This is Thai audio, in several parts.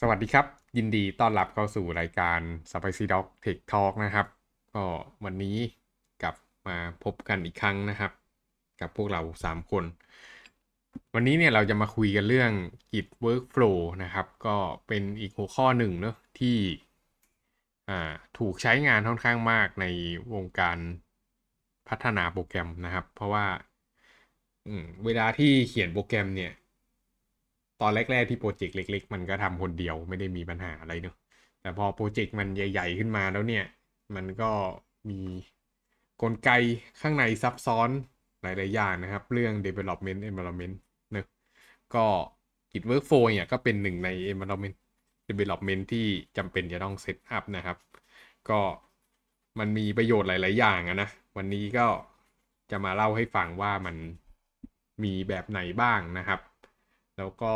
สวัสดีครับ ยินดีต้อนรับเข้าสู่รายการ Spicy Dog Tech Talk นะครับ ก็วันนี้กลับมาพบกันอีกครั้งนะครับ กับพวกเรา 3 คน วันนี้เนี่ยเราจะมาคุยกันเรื่อง Git Workflow นะครับ ก็เป็นอีกหัวข้อหนึ่งเนอะที่ถูกใช้งานค่อนข้างมากในวงการพัฒนาโปรแกรมนะครับ เพราะว่าเวลาที่เขียนโปรแกรมเนี่ย ตอนแรกๆที่โปรเจกต์เล็ก ๆ มันก็ทำคนเดียวไม่ได้มีปัญหาอะไรเนอะแต่พอโปรเจกต์มันใหญ่ ๆ ขึ้นมาแล้วเนี่ย มันก็มีกลไกข้างในซับซ้อนหลาย ๆ อย่างนะครับ เรื่อง development environment เนอะก็ Git workflow เนี่ยก็เป็นหนึ่งใน environment development ที่จำเป็นจะต้อง setup นะครับ ก็มันมีประโยชน์หลาย ๆ อย่างนะ วันนี้ก็จะมาเล่าให้ฟังว่ามันมีแบบไหนบ้างนะครับ แล้วก็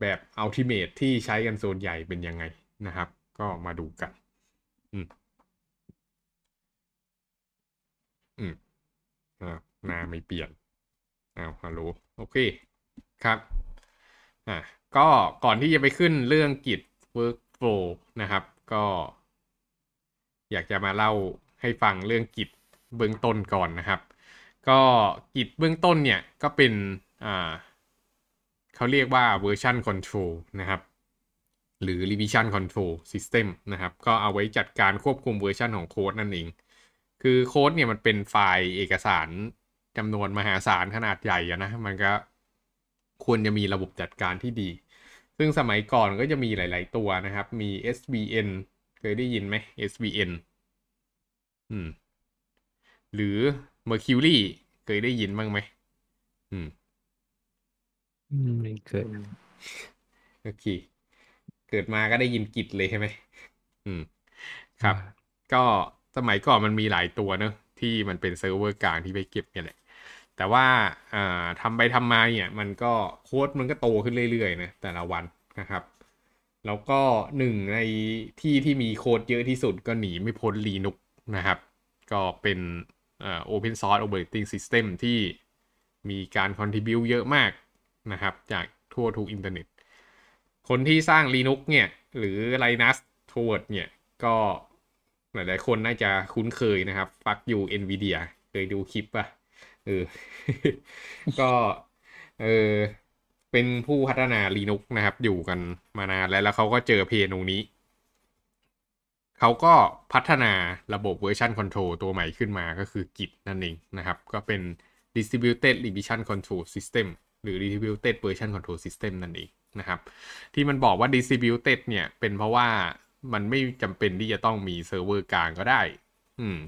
แบบ Ultimate ที่ใช้กันโซนใหญ่เป็นยังไงนะครับ ก็มาดูกัน อืม อืมอ่าหน้าไม่เปลี่ยนอ้าวฮัลโหลโอเคครับอ่าก็ก่อนที่จะไปขึ้นเรื่องกิจ workflow นะครับ ก็ อยากจะมาเล่าให้ฟังเรื่องกิจเบื้องต้นก่อนนะครับ ก็กิจเบื้องต้นเนี่ยก็เป็น อ่าเขาเรียกว่า version control นะครับ หรือ revision control system นะครับ ก็เอาไว้จัดการควบคุมเวอร์ชันของโค้ดนั่นเอง คือโค้ดเนี่ยมันเป็นไฟล์เอกสารจำนวนมหาศาลขนาดใหญ่นะ มันก็ควรจะมีระบบจัดการที่ดี ซึ่งสมัยก่อนก็จะมีหลาย ๆ ตัวนะครับ มี SVN เคยได้ยินไหม SVN อืม หรือ Mercurial เคยได้ยินบ้างไหมอืม ไม่เคยโอเค เกิดมาก็ได้ยิน Git เลยใช่ไหม อืม ครับ ก็สมัยก่อนมันมีหลายตัวเนอะที่มันเป็นเซิร์ฟเวอร์กลางที่ไปเก็บเนี่ยแหละ แต่ว่าอ่าทำไปทำมาเนี่ย มันก็โค้ดมันก็โตขึ้นเรื่อยๆนะแต่ละวันนะครับ แล้วก็หนึ่งในที่ที่มีโค้ดเยอะที่สุดก็หนีไม่พ้น Linux นะครับ ก็เป็นอ่า Open Source Operating System ที่มีการ contribu เยอะมาก นะครับ จากทั่วทุกอินเทอร์เน็ต คนที่สร้าง Linux เนี่ย หรือ Linux Torvald เนี่ย ก็หลายๆคนน่าจะคุ้นเคยนะครับ ฟักอยู่ NVIDIA เคยดูคลิปป่ะเออ ก็เออเป็นผู้พัฒนา Linux นะครับ อยู่กันมานานแล้วแล้วเขาก็เจอ pain ตรงนี้ เขาก็พัฒนาระบบ version control ตัวใหม่ขึ้นมาก็คือ Git นั่นเองนะครับ ก็เป็น Distributed Revision Control System หรือ distributed version control system นั่นเองนะครับ ที่มันบอกว่า distributed เนี่ย เป็นเพราะว่ามันไม่จำเป็นที่จะต้องมีเซิร์ฟเวอร์กลางก็ได้ อืม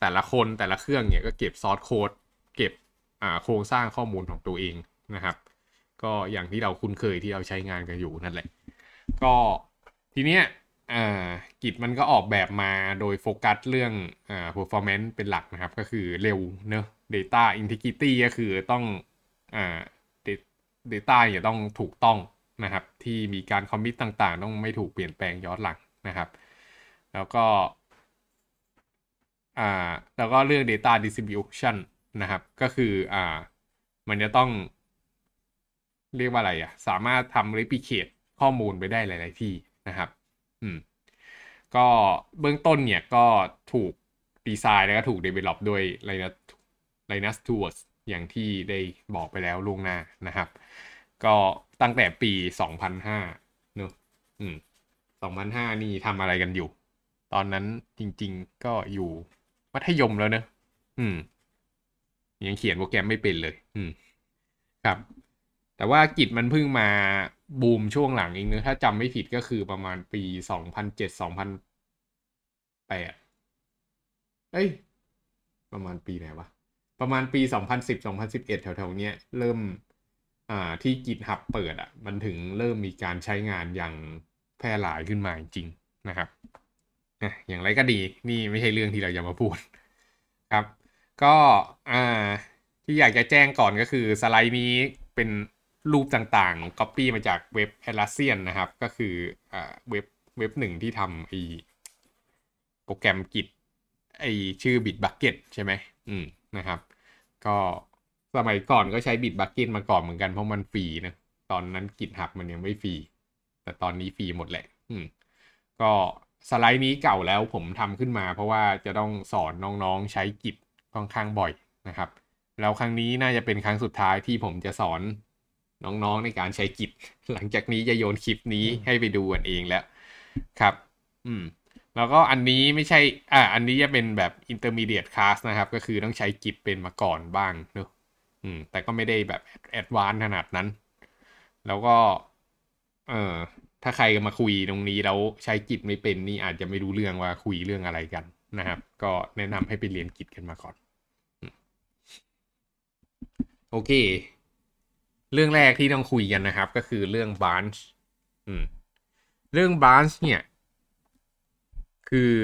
แต่ละคนแต่ละเครื่องเนี่ยก็เก็บซอสโค้ดเก็บอ่าโครงสร้างข้อมูลของตัวเองนะครับ ก็อย่างที่เราคุ้นเคยที่เราใช้งานกันอยู่นั่นแหละ ก็ทีเนี้ยอ่ากิจมันก็ออกแบบมาโดยโฟกัสเรื่องอ่า performance เป็นหลักนะครับ ก็คือเร็วเนอะ data integrity ก็คือต้อง อ่า Data อย่าต้องถูกต้องนะครับ ที่มีการคอมมิตต่างๆ ต้องไม่ถูกเปลี่ยนแปลงย้อนหลังนะครับ แล้วก็อ่าแล้วก็เรื่อง data distribution นะครับ ก็คืออ่ามันจะต้องเรียกว่าอะไรอะสามารถทำ replicate ข้อมูลไปได้หลาย ๆ ที่นะครับ อืม ก็เบื้องต้นเนี่ยก็ถูกดีไซน์แล้วก็ถูก develop ด้วย Linus Linus Tools อ อย่างที่ได้บอกไปแล้วล่วงหน้านะครับ ก็ตั้งแต่ปี 2005เนอะอืม2005 นี่ทำอะไรกันอยู่ ตอนนั้นจริง ๆ ก็อยู่มัธยมแล้วเนอะอืม ยังเขียนโปรแกรมไม่เป็นเลย อืม ครับ แต่ว่ากิจมันเพิ่งมาบูมช่วงหลังเองเนอะถ้าจำไม่ผิดก็คือประมาณปี 2007 2008เอ้ย ประมาณปีไหนวะ ประมาณปี 2010-2011 แถวๆเนี้ยเริ่มอ่าที่กิจหับเปิดอะ่ะ มันถึงเริ่มมีการใช้งานอย่างแพร่หลายขึ้นมาจริงนะครับอย่างไรก็ดีนี่ไม่ใช่เรื่องที่เราจะมาพูดครับ ก็อ่าที่อยากจะแจ้งก่อนก็คือสไลด์นี้เป็นรูปต่างๆ Copy มาจากเว็บ Atlassian นะครับ ก็คืออ่าเว็บเว็บหนึ่งที่ทำไอโปรแกรม Git ไอชื่อ Bitbucket ใช่ไหมอืม นะครับ ก็สมัยก่อนก็ใช้ Bitbucket มาก่อนเหมือนกันเพราะมันฟรีนะ ตอนนั้น GitHub มันยังไม่ฟรี แต่ตอนนี้ฟรีหมดแหละ อืม ก็สไลด์นี้เก่าแล้วผมทำขึ้นมา เพราะว่าจะต้องสอนน้องๆใช้ Git ค่อนข้างบ่อยนะครับ แล้วครั้งนี้น่าจะเป็นครั้งสุดท้ายที่ผมจะสอนน้องๆในการใช้ Git หลังจากนี้จะโยนคลิปนี้ให้ไปดูกันเองแล้วครับ อืม แล้วก็อันนี้ไม่ใช่ อ่า อันนี้จะเป็นแบบ intermediate class นะครับ ก็คือต้องใช้กิจเป็นมาก่อนบ้างเนอะอืม แต่ก็ไม่ได้แบบ advanced ขนาดนั้น แล้วก็ เออถ้าใครมาคุยตรงนี้แล้วใช้กิจไม่เป็นนี่อาจจะไม่รู้เรื่องว่าคุยเรื่องอะไรกันนะครับ ก็แนะนำให้ไปเรียนกิจกันมาก่อน โอเค เรื่องแรกที่ต้องคุยกันนะครับ ก็คือเรื่อง branch อืม เรื่อง branch เนี่ย คือ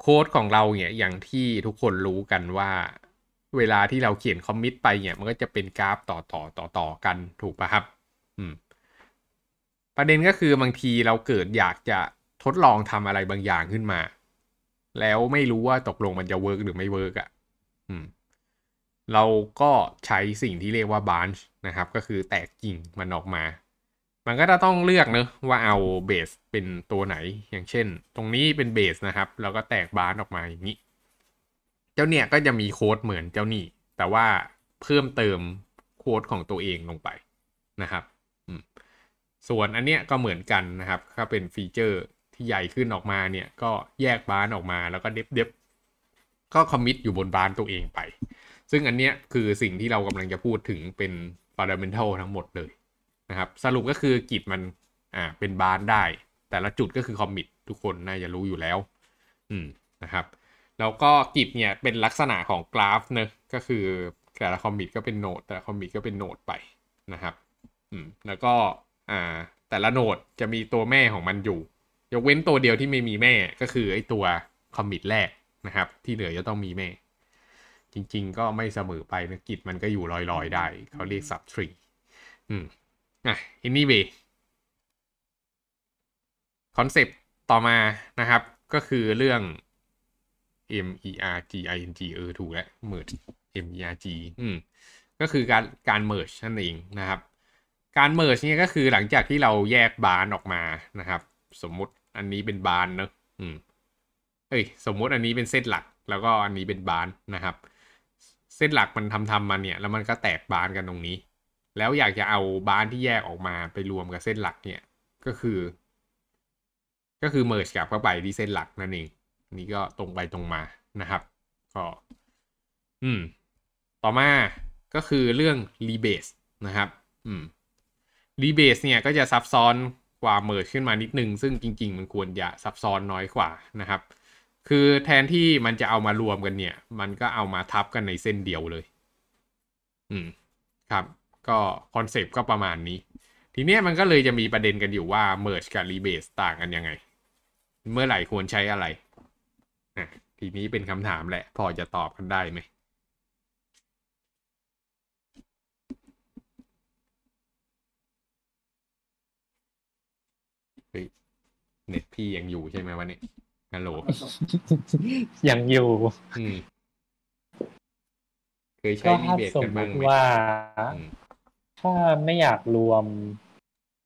โค้ดของเราเนี่ยอย่างที่ทุกคนรู้กันว่า เวลาที่เราเขียน commit ไปเนี่ย มันก็จะเป็นกราฟต่อต่อต่อต่อกันถูกปะครับ อืม ประเด็นก็คือบางทีเราเกิดอยากจะทดลองทำอะไรบางอย่างขึ้นมา แล้วไม่รู้ว่าตกลงมันจะ work หรือไม่ work อะ อืม เราก็ใช้สิ่งที่เรียกว่า branch นะครับ ก็คือแตกกิ่งมันออกมา มันก็จะต้องเลือกเนอะว่าเอา base เป็นตัวไหนอย่างเช่น ตรงนี้เป็น base นะครับ แล้วก็แตก branch ออกมาอย่างนี้ เจ้าเนี่ยก็จะมีโค้ดเหมือนเจ้านี่ แต่ว่าเพิ่มเติมโค้ดของตัวเองลงไปนะครับส่วนอันเนี้ยก็เหมือนกันนะครับถ้าเป็นฟีเจอร์ที่ใหญ่ขึ้นออกมาเนี่ยก็แยก branch ออกมาแล้วก็ dev devก็ commit อยู่บน branch ตัวเองไป ซึ่งอันเนี้ยคือสิ่งที่เรากำลังจะพูดถึงเป็น fundamental ทั้งหมดเลย นะครับ สรุปก็คือ Git มันอ่าเป็น branch ได้ แต่ละจุดก็คือ commit ทุกคนน่าจะรู้อยู่แล้ว อืมนะครับ แล้วก็ Git เนี่ยเป็นลักษณะของกราฟเนอะก็คือแต่ละ commit ก็เป็น node แต่ละ commit ก็เป็น node ไปนะครับอืมแล้วก็อ่าแต่ละ node จะมีตัวแม่ของมันอยู่ ยกเว้นตัวเดียวที่ไม่มีแม่ก็คือไอ้ตัว commit แรกนะครับ ที่เหลือจะต้องมีแม่ จริง ๆ ก็ไม่เสมอไปนะ Git มันก็อยู่ลอยๆได้ เขาเรียก subtree อืม อะ anyway คอนเซปต์ต่อมานะครับ ก็คือเรื่อง M E R G I N G เออถูกแล้ว merge M E R G อืมก็คือการการ merge นั่นเองนะครับ การ merge เนี่ยก็คือหลังจากที่เราแยกบานออกมานะครับ สมมุติอันนี้เป็นบานเนอะอืมเอ้ยสมมุติอันนี้เป็นเส้นหลัก แล้วก็อันนี้เป็นบานนะครับ เส้นหลักมันทำทำมาเนี่ย แล้วมันก็แตกบานกันตรงนี้ แล้วอยากจะเอาบานที่แยกออกมาไปรวมกับเส้นหลักเนี่ย ก็คือ ก็คือ merge กลับเข้าไปที่เส้นหลักนั่นเองนี่ก็ตรงไปตรงมานะครับ ก็ อืม ต่อมาก็คือเรื่อง rebase นะครับ อืม rebase เนี่ยก็จะซับซ้อนกว่า merge ขึ้นมานิดนึง ซึ่งจริง ๆ มันควรจะซับซ้อนน้อยกว่านะครับ คือแทนที่มันจะเอามารวมกันเนี่ย มันก็เอามาทับกันในเส้นเดียวเลย อืม ครับ ก็คอนเซปต์ก็ประมาณนี้ ทีเนี้ยมันก็เลยจะมีประเด็นกันอยู่ว่า merge กับ rebase ต่างกันยังไง เมื่อไหร่ควรใช้อะไรอะทีนี้เป็นคำถามแหละ พอจะตอบกันได้ไหมเฮ้ยเน็ตพี่ยังอยู่ใช่ไหมวันนี้ฮัลโหลยังอยู่อืมเคยใช้ก็รีถ้าเบทสมกันมบ้างติไหมว่าอืม ถ้าไม่อยากรวม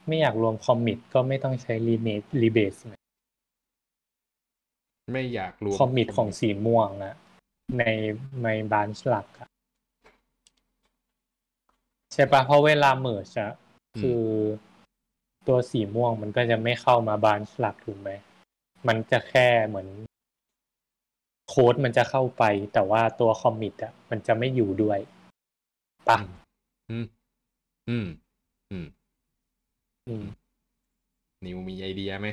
ไม่อยากรวมคอมมิตก็ไม่ต้องใช้รีเมทรีเบสไม่อยากรวม commit ของสีม่วงอะในใน branch หลักอะใช่ปะเพราะเวลา merge อะคือตัวสีม่วงมันก็จะไม่เข้ามา branch หลักถูกไหมมันจะแค่เหมือน โค้ดมันจะเข้าไป แต่ว่าตัว commit อะมันจะไม่อยู่ด้วยปะ อืมอืม อืม อืม นิวมีไอเดียไหม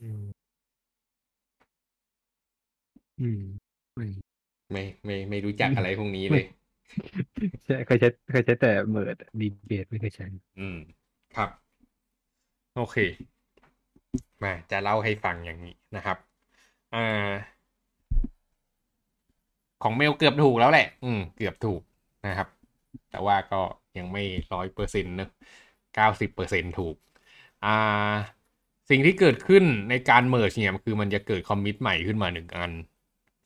อืม อืมไม่ไม่ไม่ไม่รู้จักอะไรพวกนี้เลย ใช่เคยใช้เคยใช้แต่เมิร์ดดีเบตไม่เคยใช้ อืม ครับ โอเค มาจะเล่าให้ฟังอย่างนี้นะครับ อ่า ของเมลเกือบถูกแล้วแหละ อืม เกือบถูกนะครับ แต่ว่าก็ยังไม่ร้อยเปอร์เซ็นต์นะเก้าสิบเปอร์เซ็นถูก อ่า สิ่งที่เกิดขึ้นในการ merge เนี่ยคือมันจะเกิด commit ใหม่ขึ้นมาหนึ่งอัน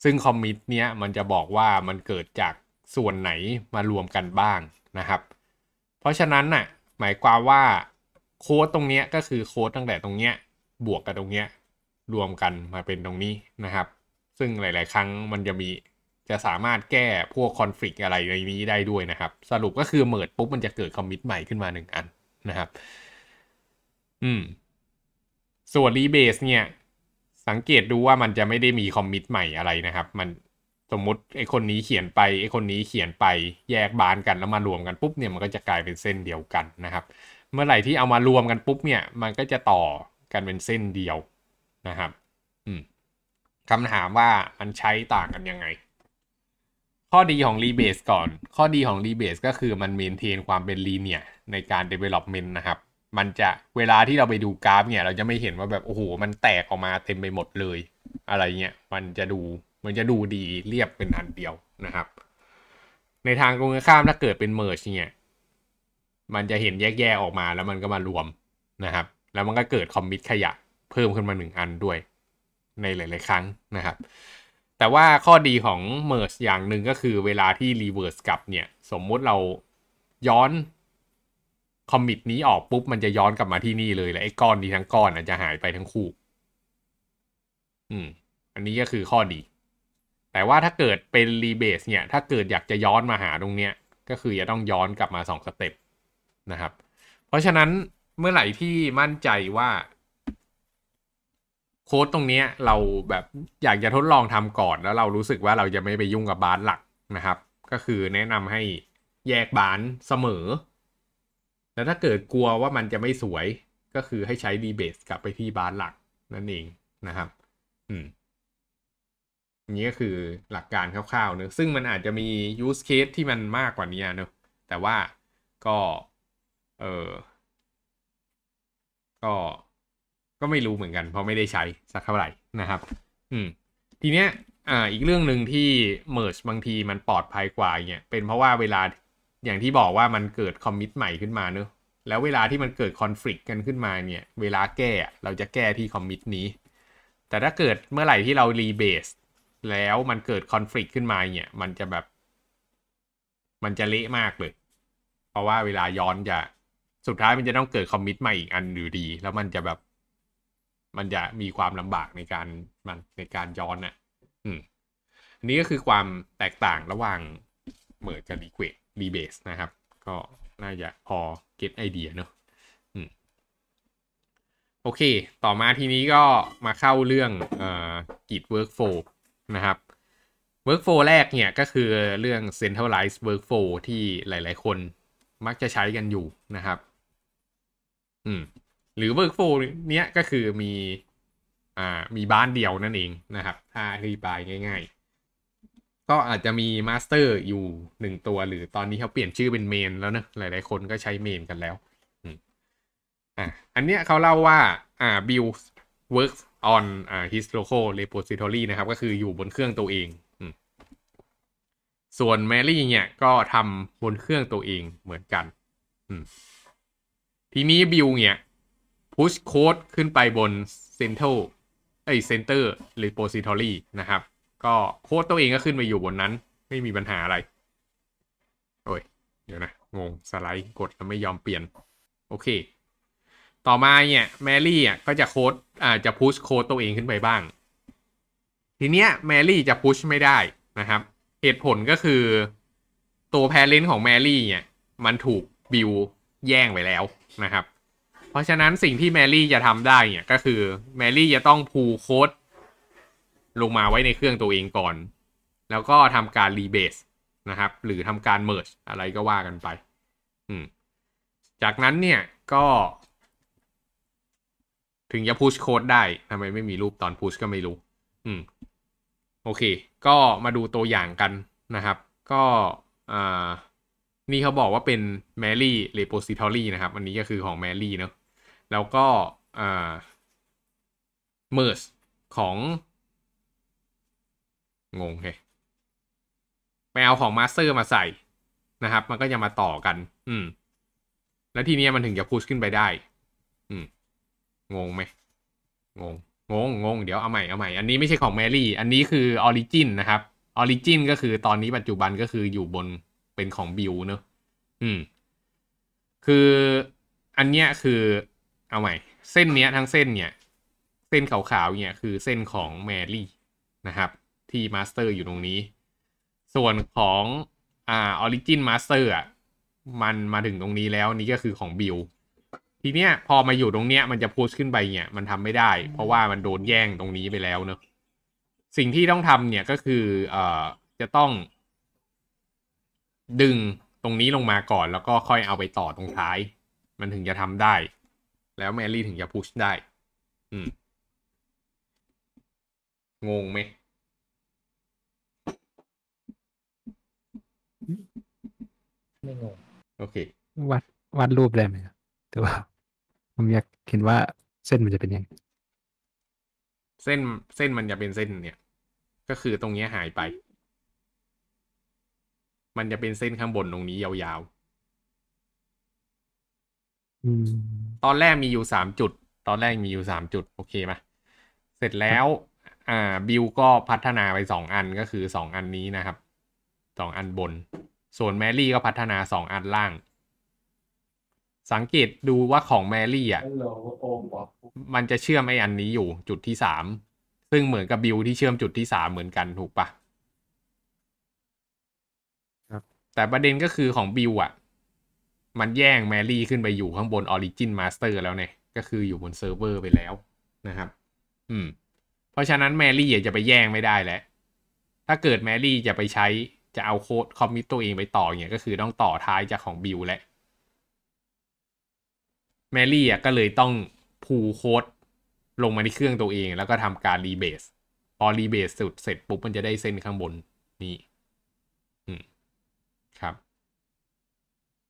ซึ่ง commit เนี้ยมันจะบอกว่ามันเกิดจากส่วนไหนมารวมกันบ้างนะครับ เพราะฉะนั้นน่ะ หมายความว่าโค้ดตรงเนี้ยก็คือโค้ดตั้งแต่ตรงเนี้ยบวกกับตรงเนี้ยรวมกันมาเป็นตรงนี้นะครับ ซึ่งหลาย ๆ ครั้งมันจะมี จะสามารถแก้พวกคอนฟ lict อะไรในนี้ได้ด้วยนะครับ สรุปก็คือเมิดปุ๊บมันจะเกิดคอมมิตใหม่ขึ้นมาหนึ่งอันนะครับ อืม ส่วนรีเบสเนี่ย สังเกตดูว่ามันจะไม่ได้มีคอมมิตใหม่อะไรนะครับ มันสมมติไอคนนี้เขียนไปไอคนนี้เขียนไปแยกบานกันแล้วมารวมกันปุ๊บเนี่ยมันก็จะกลายเป็นเส้นเดียวกันนะครับ เมื่อไหร่ที่เอามารวมกันปุ๊บเนี่ย มันก็จะต่อกันเป็นเส้นเดียวนะครับ อืมคำถามว่ามันใช้ต่างกันยังไง ข้อดีของ Rebase ก่อน ข้อดีของ Rebase ก็คือมันเมนเทนความเป็น linear ในการ development นะครับ มันจะเวลาที่เราไปดูกราฟเนี่ย เราจะไม่เห็นว่าแบบ โอ้โห มันแตกออกมาเต็มไปหมดเลย อะไรเงี้ย มันจะดู มันจะดูดีเรียบเป็นอันเดียวนะครับ ในทางตรงข้ามถ้าเกิดเป็น merge เนี่ย มันจะเห็นแยกๆออกมาแล้วมันก็มารวมนะครับ แล้วมันก็เกิดคอมมิตขยะเพิ่มขึ้นมาหนึ่งอันด้วย ในหลาย ๆ ครั้งนะครับ แต่ว่าข้อดีของ merge อย่างหนึ่งก็คือเวลาที่ reverse กลับเนี่ย สมมุติเราย้อนคอมมิตนี้ออกปุ๊บ มันจะย้อนกลับมาที่นี่เลยและไอ้ก้อนนี้ทั้งก้อนอาจจะหายไปทั้งคู่ อืม อันนี้ก็คือข้อดี แต่ว่าถ้าเกิดเป็น rebase เนี่ย ถ้าเกิดอยากจะย้อนมาหาตรงเนี้ย ก็คือจะต้องย้อนกลับมาสองสเต็ปนะครับ เพราะฉะนั้นเมื่อไหร่ที่มั่นใจว่า โค้ดตรงนี้เราแบบอยากจะทดลองทำก่อนแล้วเรารู้สึกว่าเราจะไม่ไปยุ่งกับบาสหลักนะครับ ก็คือแนะนำให้แยกบานเสมอ แล้วถ้าเกิดกลัวว่ามันจะไม่สวยก็คือให้ใช้รีเบสกลับไปที่บาสหลักนั่นเองนะครับ อืมนนี้ก็คือหลักการคร่าวๆเนอะซึ่งมันอาจจะมี use case ที่มันมากกว่านี้เนอะแต่ว่าก็ เออก็ ก็ไม่รู้เหมือนกัน เพราะไม่ได้ใช้สักเท่าไหร่นะครับ อืม ทีเนี้ย อ่า อีกเรื่องหนึ่งที่ merge บางทีมันปลอดภัยกว่าเนี่ยเป็นเพราะว่าเวลาอย่างที่บอกว่ามันเกิดคอมมิตใหม่ขึ้นมาเนอะแล้วเวลาที่มันเกิดคอน FLICT กันขึ้นมาเนี่ย เวลาแก้เราจะแก้ที่ commit นี้ แต่ถ้าเกิดเมื่อไหร่ที่เรา rebase แล้วมันเกิดคอน FLICT ขึ้นมาเนี่ย มันจะแบบ มันจะเละมากเลย เพราะว่าเวลาย้อนจะสุดท้ายมันจะต้องเกิด commit ใหม่อีกอันอยู่ดี แล้วมันจะแบบ มันจะมีความลำบากในการมันในการย้อนน่ะ อืมอันนี้ก็คือความแตกต่างระหว่างเมิร์กับรีเควสรีเบสนะครับ ก็น่าจะพอ get ไอเดียเนอะอืมโอเค ต่อมาทีนี้ก็มาเข้าเรื่องเอ่อ Git workflow นะครับ workflow แรกเนี่ยก็คือเรื่อง centralized workflow ที่หลาย ๆ คนมักจะใช้กันอยู่นะครับ อืม หรือ workflow เนี้ยก็คือมีอ่ามี branch เดียวนั่นเองนะครับ ถ้าอธิบายง่าย ๆ ก็อาจจะมี master อยู่หนึ่งตัว หรือตอนนี้เขาเปลี่ยนชื่อเป็นเมนแล้วนะหลาย ๆ คนก็ใช้เมนกันแล้วอืมอะอันเนี้ยเขาเล่าว่าอ่า build works on อ่า his local repository นะครับ ก็คืออยู่บนเครื่องตัวเองส่วนแมรี่เนี่ยก็ทำบนเครื่องตัวเองเหมือนกัน ทีนี้บิวเนี่ย พุชโค้ดขึ้นไปบน Central ไอ้ Center Repository นะครับ ก็โค้ดตัวเองก็ขึ้นไปอยู่บนนั้น ไม่มีปัญหาอะไร โอ้ย เดี๋ยวนะ งงสไลด์กดแล้วไม่ยอมเปลี่ยน โอเค ต่อมาเนี่ยแมรี่อะก็จะโค้ดอ่าจะพุชโค้ดตัวเองขึ้นไปบ้าง ทีเนี้ยแมรี่จะพุชไม่ได้นะครับ เหตุผลก็คือตัวแพรเลนของแมรี่เนี่ยมันถูกบิวแย่งไปแล้วนะครับ เพราะฉะนั้นสิ่งที่แมรี่จะทำได้เนี่ยก็คือแมรี่จะต้องพูโค้ดลงมาไว้ในเครื่องตัวเองก่อน แล้วก็ทำการรีเบสนะครับ หรือทำการเมิร์ชอะไรก็ว่ากันไป อืม จากนั้นเนี่ยก็ ถึงจะพุชโค้ดได้ทำไมไม่มีรูปตอนพุชก็ไม่รู้ อืม โอเค ก็มาดูตัวอย่างกันนะครับ ก็อ่านี่เขาบอกว่าเป็น Mary Repository นะครับ อันนี้ก็คือของ Mary เนอะ แล้วก็อ่า merge ของ งงเฮไปเอาของ Master มาใส่นะครับ มันก็จะมาต่อกัน อืม แล้วทีนี้มันถึงจะพุชขึ้นไปได้ อืม งงไหม งง งง งง เดี๋ยวเอาใหม่ เอาใหม่ อันนี้ไม่ใช่ของแมรี่ อันนี้คือออริจินนะครับorigin ก็คือตอนนี้ปัจจุบันก็คืออยู่บนเป็นของบิลเนอะอืม คืออันเนี้ยคือ เอาใหม่ เส้นเนี้ยทั้งเส้นเนี่ย เส้นขาวๆเนี่ยคือเส้นของแมรี่นะครับ ที่ master อยู่ตรงนี้ ส่วนของอ่า origin master อะมันมาถึงตรงนี้แล้วนี่ก็คือของบิลทีเนี้ยพอมาอยู่ตรงเนี้ยมันจะ push ขึ้นไปเนี่ยมันทำไม่ได้ เพราะว่ามันโดนแย่งตรงนี้ไปแล้วเนอะสิ่งที่ต้องทำเนี่ยก็คือเอ่อจะต้อง ดึงตรงนี้ลงมาก่อน แล้วก็ค่อยเอาไปต่อตรงท้าย มันถึงจะทำได้ แล้วแมรี่ถึงจะพุชได้ อืม งงไหมไม่งง โอเควาดวาดรูปได้ไหมครับแต่ว่าผมอยากเห็นว่าเส้นมันจะเป็นยังไงเส้นเส้นมันจะเป็นเส้นเนี่ย ก็คือตรงเนี้ยหายไป มันจะเป็นเส้นข้างบนตรงนี้ยาวอืมๆ ตอนแรกมีอยู่สามจุด ตอนแรกมีอยู่สามจุด โอเคไหมเสร็จแล้ว อ่า บิลก็พัฒนาไปสองอันก็คือสองอันนี้นะครับสองอันบน ส่วนแมรี่ก็พัฒนาสองอันล่าง สังเกตดูว่าของแมรี่อะมันจะเชื่อมไอ้อันนี้อยู่จุดที่สามซึ่งเหมือนกับบิลที่เชื่อมจุดที่สามเหมือนกันถูกปะครับแต่ประเด็นก็คือของบิลอะ มันแย่งแมรี่ขึ้นไปอยู่ข้างบน origin master แล้วเนี่ย ก็คืออยู่บนเซิร์ฟเวอร์ไปแล้วนะครับ อืม เพราะฉะนั้นแมรี่จะไปแย่งไม่ได้แล้ว ถ้าเกิดแมรี่จะไปใช้จะเอาโค้ด commit ตัวเองไปต่อเนี่ยก็คือต้องต่อท้ายจากของบิลแหละแมรี่อะก็เลยต้อง pull โค้ดลงมาที่เครื่องตัวเอง แล้วก็ทำการ rebase พอ rebase สุดเสร็จปุ๊บมันจะได้เส้นข้างบนนี่ อืม ครับ อืม อืม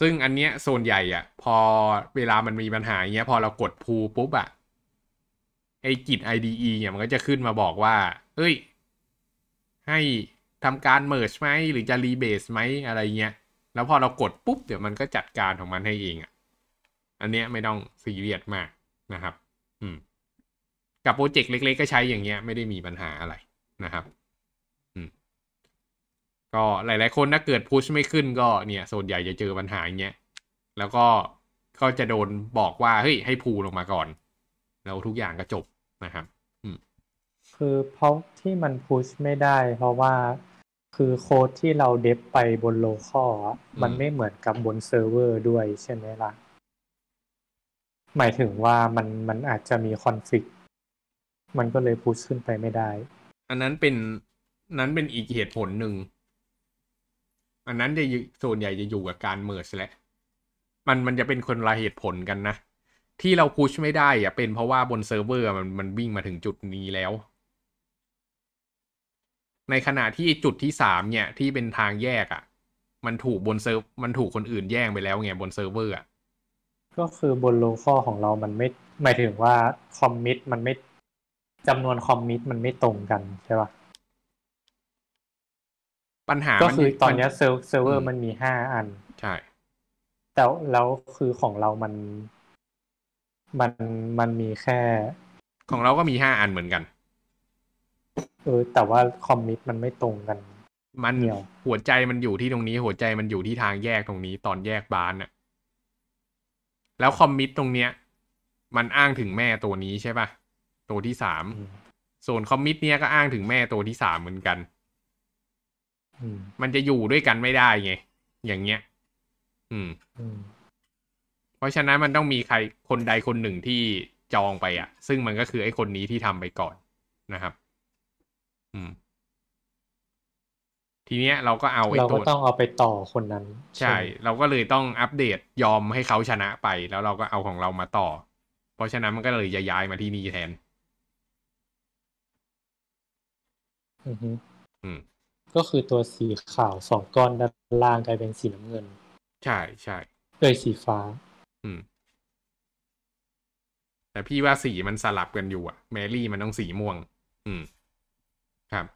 ซึ่งอันเนี้ยส่วนใหญ่อะ พอเวลามันมีปัญหาอย่างเงี้ย พอเรากด pull ปุ๊บอะไอ้ Git IDE เนี่ยมันก็จะขึ้นมาบอกว่า เอ้ย ให้ทำการ merge ไหมหรือจะ rebase ไหมอะไรเงี้ย แล้วพอเรากดปุ๊บ เดี๋ยวมันก็จัดการของมันให้เองอะ อันเนี้ยไม่ต้องซีเรียสมากนะครับ อืม กับโปรเจกต์เล็กๆ ก็ใช้อย่างเงี้ย ไม่ได้มีปัญหาอะไรนะครับ ก็หลาย ๆ คนถ้าเกิด push ไม่ขึ้นก็เนี่ยส่วนใหญ่จะเจอปัญหาอย่างเงี้ยแล้วก็ก็จะโดนบอกว่าเฮ้ยให้ pull ลงมาก่อน แล้วทุกอย่างก็จบนะครับคือเพราะที่มัน push ไม่ได้ เพราะว่าคือโค้ดที่เรา dev ไปบน local อะอืมมันไม่เหมือนกับบนเซิร์ฟเวอร์ด้วยใช่ไหมล่ะ หมายถึงว่ามันมันอาจจะมี conflict มันก็เลย push ขึ้นไปไม่ได้ อันนั้นเป็นนั้นเป็นอีกเหตุผลหนึ่ง อันนั้นจะส่วนใหญ่จะอยู่กับการ merge แหละ มันมันจะเป็นคนละเหตุผลกันนะ ที่เรา push ไม่ได้อะเป็นเพราะว่าบนเซิร์ฟเวอร์มันมันวิ่งมาถึงจุดนี้แล้ว ในขณะที่จุดที่สามเนี่ยที่เป็นทางแยกอะ่ะ มันถูกบนเซิร์ฟมันถูกคนอื่นแย่งไปแล้วไงบนเซิร์ฟเวอร์อะก็คือบน local ของเรามันไม่หมายถึงว่า commit มันไม่จำนวน commit มันไม่ตรงกันใช่ปะ ปัญหาก็มันคือตอนเนี้ยเซิร์ฟเซิร์ฟเวออืร์มมันมีห้าอัน ใช่ แต่แล้วคือของเรามัน มันมันมีแค่ ของเราก็มีห้าอันเหมือนกัน เออ แต่ว่า commit มันไม่ตรงกัน มันเหี่ยวหัวใจมันอยู่ที่ตรงนี้ หัวใจมันอยู่ที่ทางแยกตรงนี้ ตอนแยก branch น่ะ แล้ว commit ตรงเนี้ย มันอ้างถึงแม่ตัวนี้ใช่ปะตัวที่สามอืมส่วนคอมมิตเนี้ยก็อ้างถึงแม่ตัวที่สามเหมือนกันอื มมันจะอยู่ด้วยกันไม่ได้ไง อย่างเงี้ยอืมอืม เพราะฉะนั้นมันต้องมีใครคนใดคนหนึ่งที่จองไปอะ ซึ่งมันก็คือไอ้คนนี้ที่ทำไปก่อนนะครับ อืม ทีเนี้ยเราก็เอาไอ้เราตัก็วต้องเอาไปต่อคนนั้น ใช่ เราก็เลยต้องอัปเดตยอมให้เขาชนะไป แล้วเราก็เอาของเรามาต่อ เพราะฉะนั้นมันก็เลยจะย้ายมาที่นี่แทน อือฮึอืม ก็คือตัวสีขาวสองก้อนด้านล่างกลายเป็นสีน้ำเงิน ใช่ใช่เอ้ยสีฟ้า อืม แต่พี่ว่าสีมันสลับกันอยู่อะแมรี่มันต้องสีม่วง อืม ครับ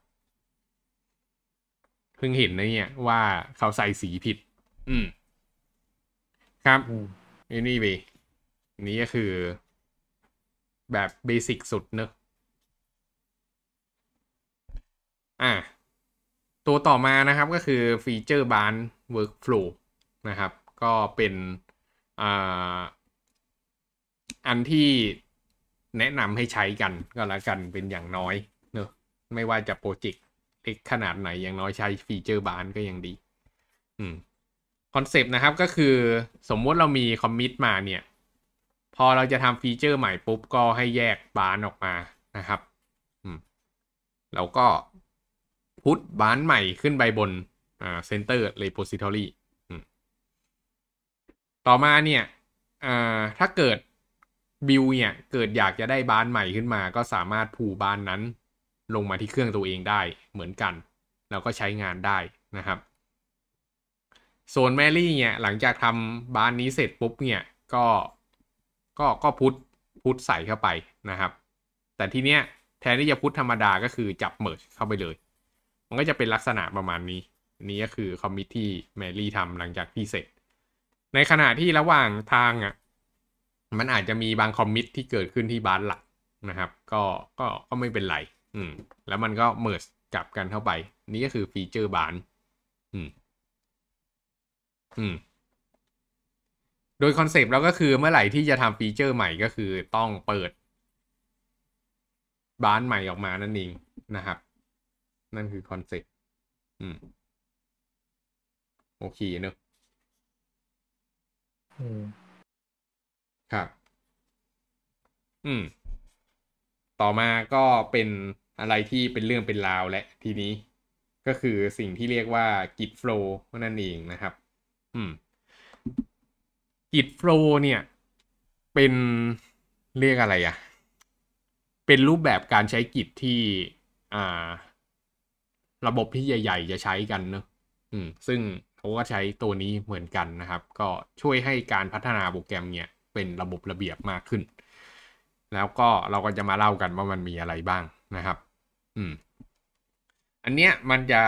เพิ่งเห็นนะเนี่ยว่าเขาใส่สีผิด อืม ครับอืมนี่นี่ไปนี่ก็คือ แบบเบสิกสุดเนอะอะ ตัวต่อมานะครับก็คือฟีเจอร์บาน Workflow นะครับ ก็เป็นอันที่แนะนำให้ใช้กันก็แล้วกันเป็นอย่างน้อยเนอะไม่ว่าจะโปรเจกต์เล็กขนาดไหนอย่างน้อยใช้ feature branch ก็ยังดีอืมคอนเซปต์นะครับก็คือสมมติเรามี commit มาเนี่ย พอเราจะทำฟีเจอร์ใหม่ปุ๊บก็ให้แยก branch ออกมานะครับ อืมแล้วก็ push branch ใหม่ขึ้นไปบนอ่า center repository อืมต่อมาเนี่ยอ่าถ้าเกิดบิลเนี่ยเกิดอยากจะได้ branch ใหม่ขึ้นมา ก็สามารถผูบานนั้นลงมาที่เครื่องตัวเองได้เหมือนกัน แล้วก็ใช้งานได้นะครับส่วนแมรี่เนี่ยหลังจากทำ branch นี้เสร็จปุ๊บเนี่ยก็ก็ก็ push push ใส่เข้าไปนะครับ แต่ทีเนี้ยแทนที่จะ push ธรรมดาก็คือจับ merge เข้าไปเลย มันก็จะเป็นลักษณะประมาณนี้ นี้ก็คือ commit ที่แมรี่ทำหลังจากที่เสร็จ ในขณะที่ระหว่างทางอะมันอาจจะมีบาง commit ที่เกิดขึ้นที่ branch หลักนะครับ ก็ก็ก็ไม่เป็นไร อืม แล้วมันก็ merge กลับกันเข้าไป นี่ก็คือ feature branch อืม อืม โดยคอนเซปต์เราก็คือเมื่อไหร่ที่จะทำฟีเจอร์ใหม่ก็คือต้องเปิด branch ใหม่ออกมานั่นเองนะครับ นั่นคือคอนเซปต์อืม โอเคเนอะอืมครับ อืม ต่อมาก็เป็นอะไรที่เป็นเรื่องเป็นราวและทีนี้ก็คือสิ่งที่เรียกว่า Git Flow นั่นเองนะครับ อืม Git Flow เนี่ย เป็นเรียกอะไรอะเป็นรูปแบบการใช้ Git ที่ อ่า ระบบที่ใหญ่ ๆ จะใช้กันเนอะอืม ซึ่งเขาก็ใช้ตัวนี้เหมือนกันนะครับ ก็ช่วยให้การพัฒนาโปรแกรมเนี่ยเป็นระบบระเบียบมากขึ้น แล้วก็เราก็จะมาเล่ากันว่ามันมีอะไรบ้างนะครับ อืม อันเนี้ยมันจะ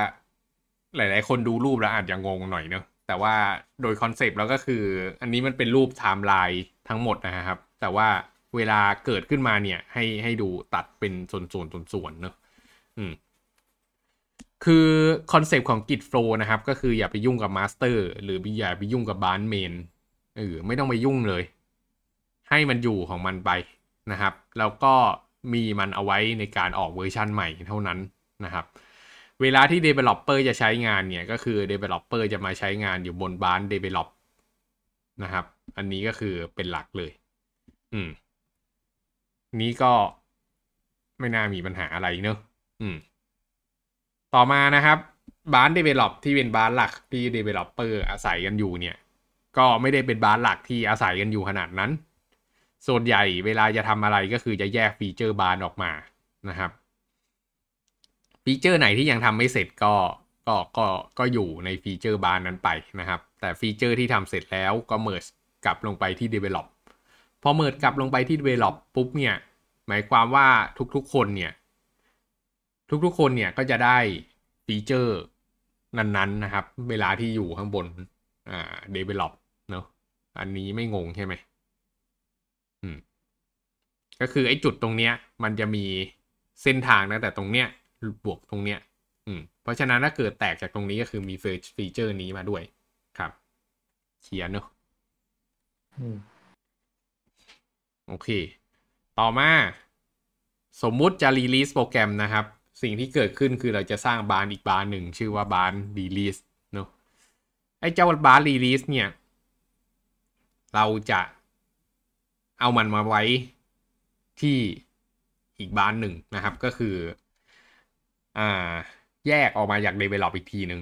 หลาย ๆ คนดูรูปแล้วอาจจะงงหน่อยเนอะแต่ว่าโดยคอนเซปต์แล้วก็คือ อันนี้มันเป็นรูปไทม์ไลน์ทั้งหมดนะครับ แต่ว่าเวลาเกิดขึ้นมาเนี่ย ให้ให้ดูตัดเป็นส่วนๆส่วนๆเนอะอืม คือคอนเซปต์ของ Git Flow นะครับ ก็คืออย่าไปยุ่งกับ master หรืออย่าไปยุ่งกับ branch main เออไม่ต้องไปยุ่งเลย ให้มันอยู่ของมันไปนะครับ แล้วก็มีมันเอาไว้ในการออกเวอร์ชันใหม่เท่านั้นนะครับ เวลาที่ Developer จะใช้งานเนี่ยก็คือ Developer จะมาใช้งานอยู่บน branch Develop นะครับ อันนี้ก็คือเป็นหลักเลย อืม นี้ก็ไม่น่ามีปัญหาอะไรเนอะอืม ต่อมานะครับบ้าน Develop ที่เป็นบ้านหลักที่ Developer อร์อาศัยกันอยู่เนี่ย ก็ไม่ได้เป็น branch หลักที่อาศัยกันอยู่ขนาดนั้น ส่วนใหญ่เวลาจะทำอะไรก็คือจะแยก feature branch ออกมานะครับ ฟีเจอร์ไหนที่ยังทำไม่เสร็จก็ก็ก็ก็อยู่ใน feature branch นั้นไปนะครับ แต่ฟีเจอร์ที่ทำเสร็จแล้วก็ mergeกลับลงไปที่ Develop พอเมิร์จกลับลงไปที่ Develop ปุ๊บเนี่ย หมายความว่าทุกๆคนเนี่ย ทุกๆคนเนี่ยก็จะได้ฟีเจอร์นั้นๆนะครับ เวลาที่อยู่ข้างบนอ่า develop เนอะอันนี้ไม่งงใช่ไหมอืมก็คือไอ้จุดตรงเนี้ย มันจะมีเส้นทางนะแต่ตรงเนี้ยบวกตรงเนี้ย อืม เพราะฉะนั้นถ้าเกิดแตกจากตรงนี้ก็คือมีฟีเจอร์นี้มาด้วยครับเขียนเนอะอืมโอเค ต่อมา สมมุติจะ release โปรแกรมนะครับ สิ่งที่เกิดขึ้นคือเราจะสร้าง branch อีก branch หนึ่ง ชื่อว่า branch release เนาะไอ้เจ้า branch release เนี่ย เราจะเอามันมาไว้ที่อีก branch หนึ่งนะครับ ก็คืออ่าแยกออกมาจาก develop อีกทีหนึ่ง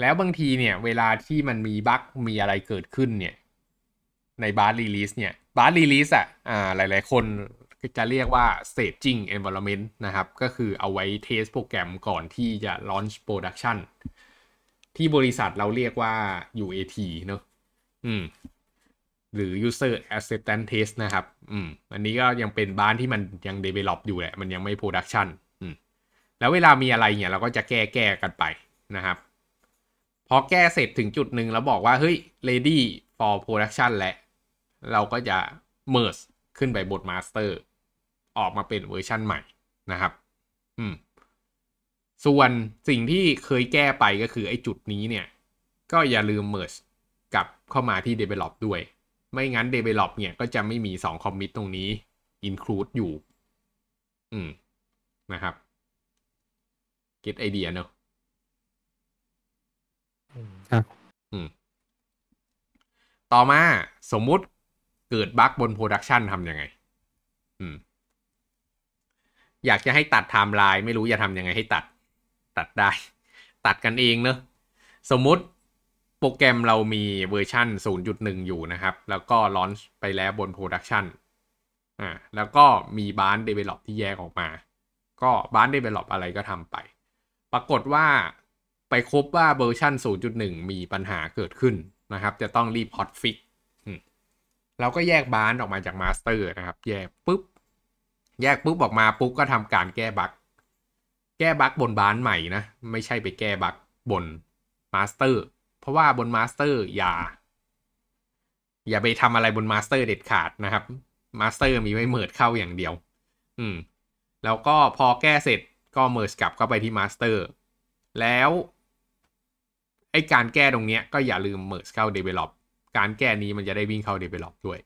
แล้วบางทีเนี่ย เวลาที่มันมีบั๊กมีอะไรเกิดขึ้นเนี่ย ใน branch release เนี่ย branch release อะอ่าหลาย ๆ คน จะเรียกว่า staging environment นะครับ ก็คือเอาไว้ test โปรแกรมก่อนที่จะ launch production ที่บริษัทเราเรียกว่า UAT เนอะอืม หรือ user acceptance test นะครับ อืม อันนี้ก็ยังเป็น branch ที่มันยัง develop อยู่แหละ มันยังไม่ production อืม แล้วเวลามีอะไรเนี่ยเราก็จะแก้แก้กันไปนะครับ พอแก้เสร็จถึงจุดหนึ่งแล้วบอกว่า เฮ้ย ready for production แล้วเราก็จะ merge ขึ้นไปบท master อ อกมาเป็นเวอร์ชั่นใหม่นะครับ อืม ส่วนสิ่งที่เคยแก้ไปก็คือไอ้จุดนี้เนี่ย ก็อย่าลืม merge กลับเข้ามาที่ develop ด้วย ไม่งั้น develop เนี่ยก็จะไม่มี2 commit ตรงนี้ include อยู่ อืม นะครับ get idea เนอะอืมอืม ต่อมาสมมุติเกิดบั๊กบน production ทำยังไง อืม อยากจะให้ตัดไทม์ไลน์ไม่รู้จะทำยังไงให้ตัด ตัดได้ ตัดกันเองเนอะสมมุติโปรแกรมเรามีเวอร์ชัน0.1 อยู่นะครับ แล้วก็ launch ไปแล้วบน production อ่าแล้วก็มี branch develop ที่แยกออกมา ก็ branch develop อะไรก็ทำไป ปรากฏว่าไปพบว่าเวอร์ชัน0.1 มีปัญหาเกิดขึ้นนะครับ จะต้องรีบ hotfix เราก็แยก branch ออกมาจาก master นะครับ แยกปุ๊บ แยกปุ๊บออกมาปุ๊บก็ทำการแก้บั๊กแก้บั๊กบน branch ใหม่นะ ไม่ใช่ไปแก้บั๊กบน master เพราะว่าบน master อย่า อย่าไปทำอะไรบน master เด็ดขาดนะครับ master มีไว้ merge เข้าอย่างเดียว อืม แล้วก็พอแก้เสร็จก็ merge กลับเข้าไปที่ master แล้วไอ้การแก้ตรงเนี้ยก็อย่าลืมเมิร์เข้า Develop การแก้นี้มันจะได้วิ่งเข้า develop ด้วย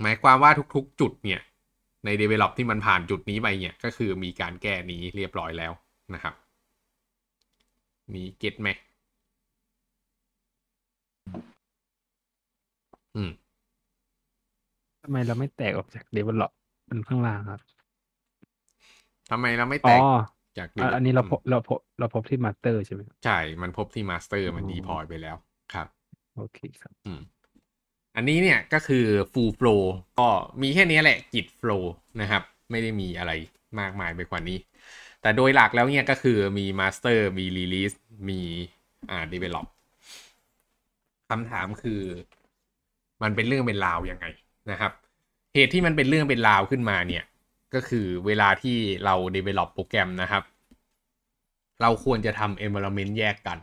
หมายความว่าทุกๆ จุดเนี่ย ใน develop ที่มันผ่านจุดนี้ไปเนี่ยก็คือมีการแก้นี้เรียบร้อยแล้วนะครับนี่ get ไหมอืมทำไมเราไม่แตกออกจาก develop มันข้างล่างครับทำไมเราไม่อ๋แตกจากอะอันนี้เราพบเราพบเราพบที่ master ใช่ไหมครับใช่ มันพบที่ master มันอ๋อ deploy ไปแล้วครับ โอเคครับ อืม อันนี้เนี่ยก็คือ full flow ก็มีแค่นี้แหละกิจ flow นะครับ ไม่ได้มีอะไรมากมายไปกว่านี้ แต่โดยหลักแล้วเนี่ยก็คือมี master มี release มีอ่า develop คำถามคือมันเป็นเรื่องเป็นราวยังไงนะครับ เหตุที่มันเป็นเรื่องเป็นราวขึ้นมาเนี่ยก็คือเวลาที่เรา develop โปรแกรมนะครับ เราควรจะทำ environment แยกกัน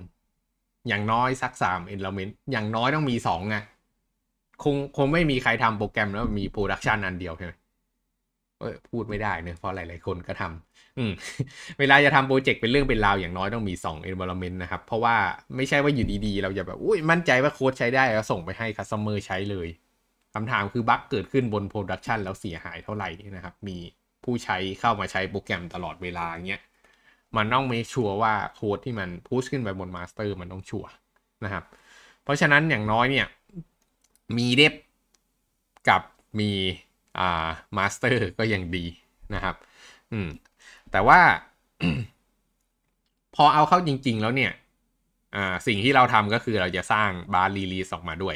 อย่างน้อยสักสาม environment อย่างน้อยต้องมีสองไง คงคงไม่มีใครทำโปรแกรมแล้วมี production อันเดียวใช่ไหมพูดไม่ได้เนอะเพราะหลายๆคนก็ทำอืมเวลาจะทำโปรเจกต์เป็นเรื่องเป็นราวอย่างน้อยต้องมี 2 environment นะครับ เพราะว่าไม่ใช่ว่าอยู่ดีๆ เราจะแบบอุ้ยมั่นใจว่าโค้ดใช้ได้แล้วส่งไปให้ customer ใช้เลยคำถามคือบั๊กเกิดขึ้นบน production แล้วเสียหายเท่าไหร่นะครับ มีผู้ใช้เข้ามาใช้โปรแกรมตลอดเวลาเงี้ยมันต้อง make sure ว่าโค้ดที่มัน push ขึ้นไปบน master มันต้องชัวร์นะครับ เพราะฉะนั้นอย่างน้อยเนี่ย มี dev กับมีอ่า master ก็ยังดีนะครับ อืม แต่ว่า พอเอาเข้าจริง ๆ แล้วเนี่ย อ่า สิ่งที่เราทำก็คือเราจะสร้าง branch release ออกมาด้วย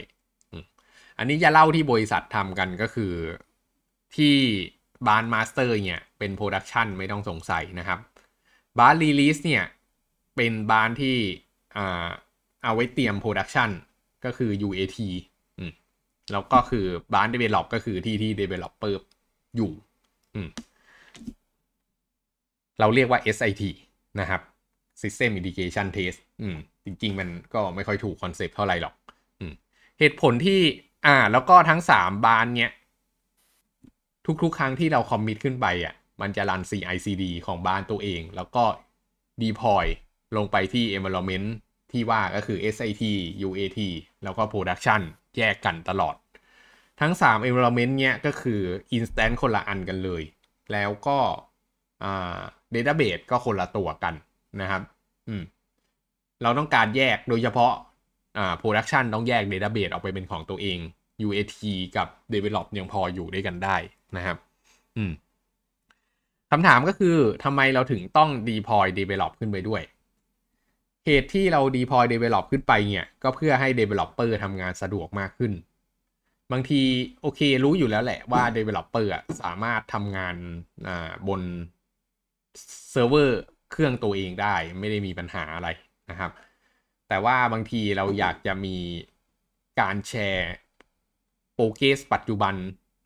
อันนี้จะเล่าที่บริษัททำกันก็คือที่ branch master เนี่ย เป็น production ไม่ต้องสงสัยนะครับ branch release เนี่ย เป็น branch ที่ อ่า เอาไว้เตรียม production ก็คือ UAT อืม แล้วก็คือบ้าร์ develop ก็คือที่ที่ developer อยู่ อืม เราเรียกว่า SIT นะครับ System Integration Test อืม จริง ๆ มันก็ไม่ค่อยถูกคอนเซปต์เท่าไหร่หรอก อืม เหตุผลที่ อ่า แล้วก็ทั้งสามบานเนี้ย ทุกๆ ครั้งที่เราคอมมิตขึ้นไปอะ มันจะรัน CICD ของบ้านตัวเอง แล้วก็ deploy ลงไปที่ environment ที่ว่าก็คือ SIT UAT แล้วก็ production แยกกันตลอด ทั้ง 3 environment เนี้ยก็คือ instant คนละอันกันเลย แล้วก็อ่า database ก็คนละตัวกันนะครับ อืม เราต้องการแยกโดยเฉพาะอ่า production ต้องแยก database ออกไปเป็นของตัวเอง UAT กับ develop ยังพออยู่ด้วยกันได้นะครับ อืมคำถามก็คือทำไมเราถึงต้อง deploy develop ขึ้นไปด้วย เหตุที่เรา deploy develop ขึ้นไปเนี่ยก็เพื่อให้ developer ทำงานสะดวกมากขึ้น บางทีโอเครู้อยู่แล้วแหละว่า developer อะสามารถทำงานอ่าบนเซิร์ฟเวอร์เครื่องตัวเองได้ไม่ได้มีปัญหาอะไรนะครับ แต่ว่าบางทีเราอยากจะมีการแชร์ progress ปัจจุบัน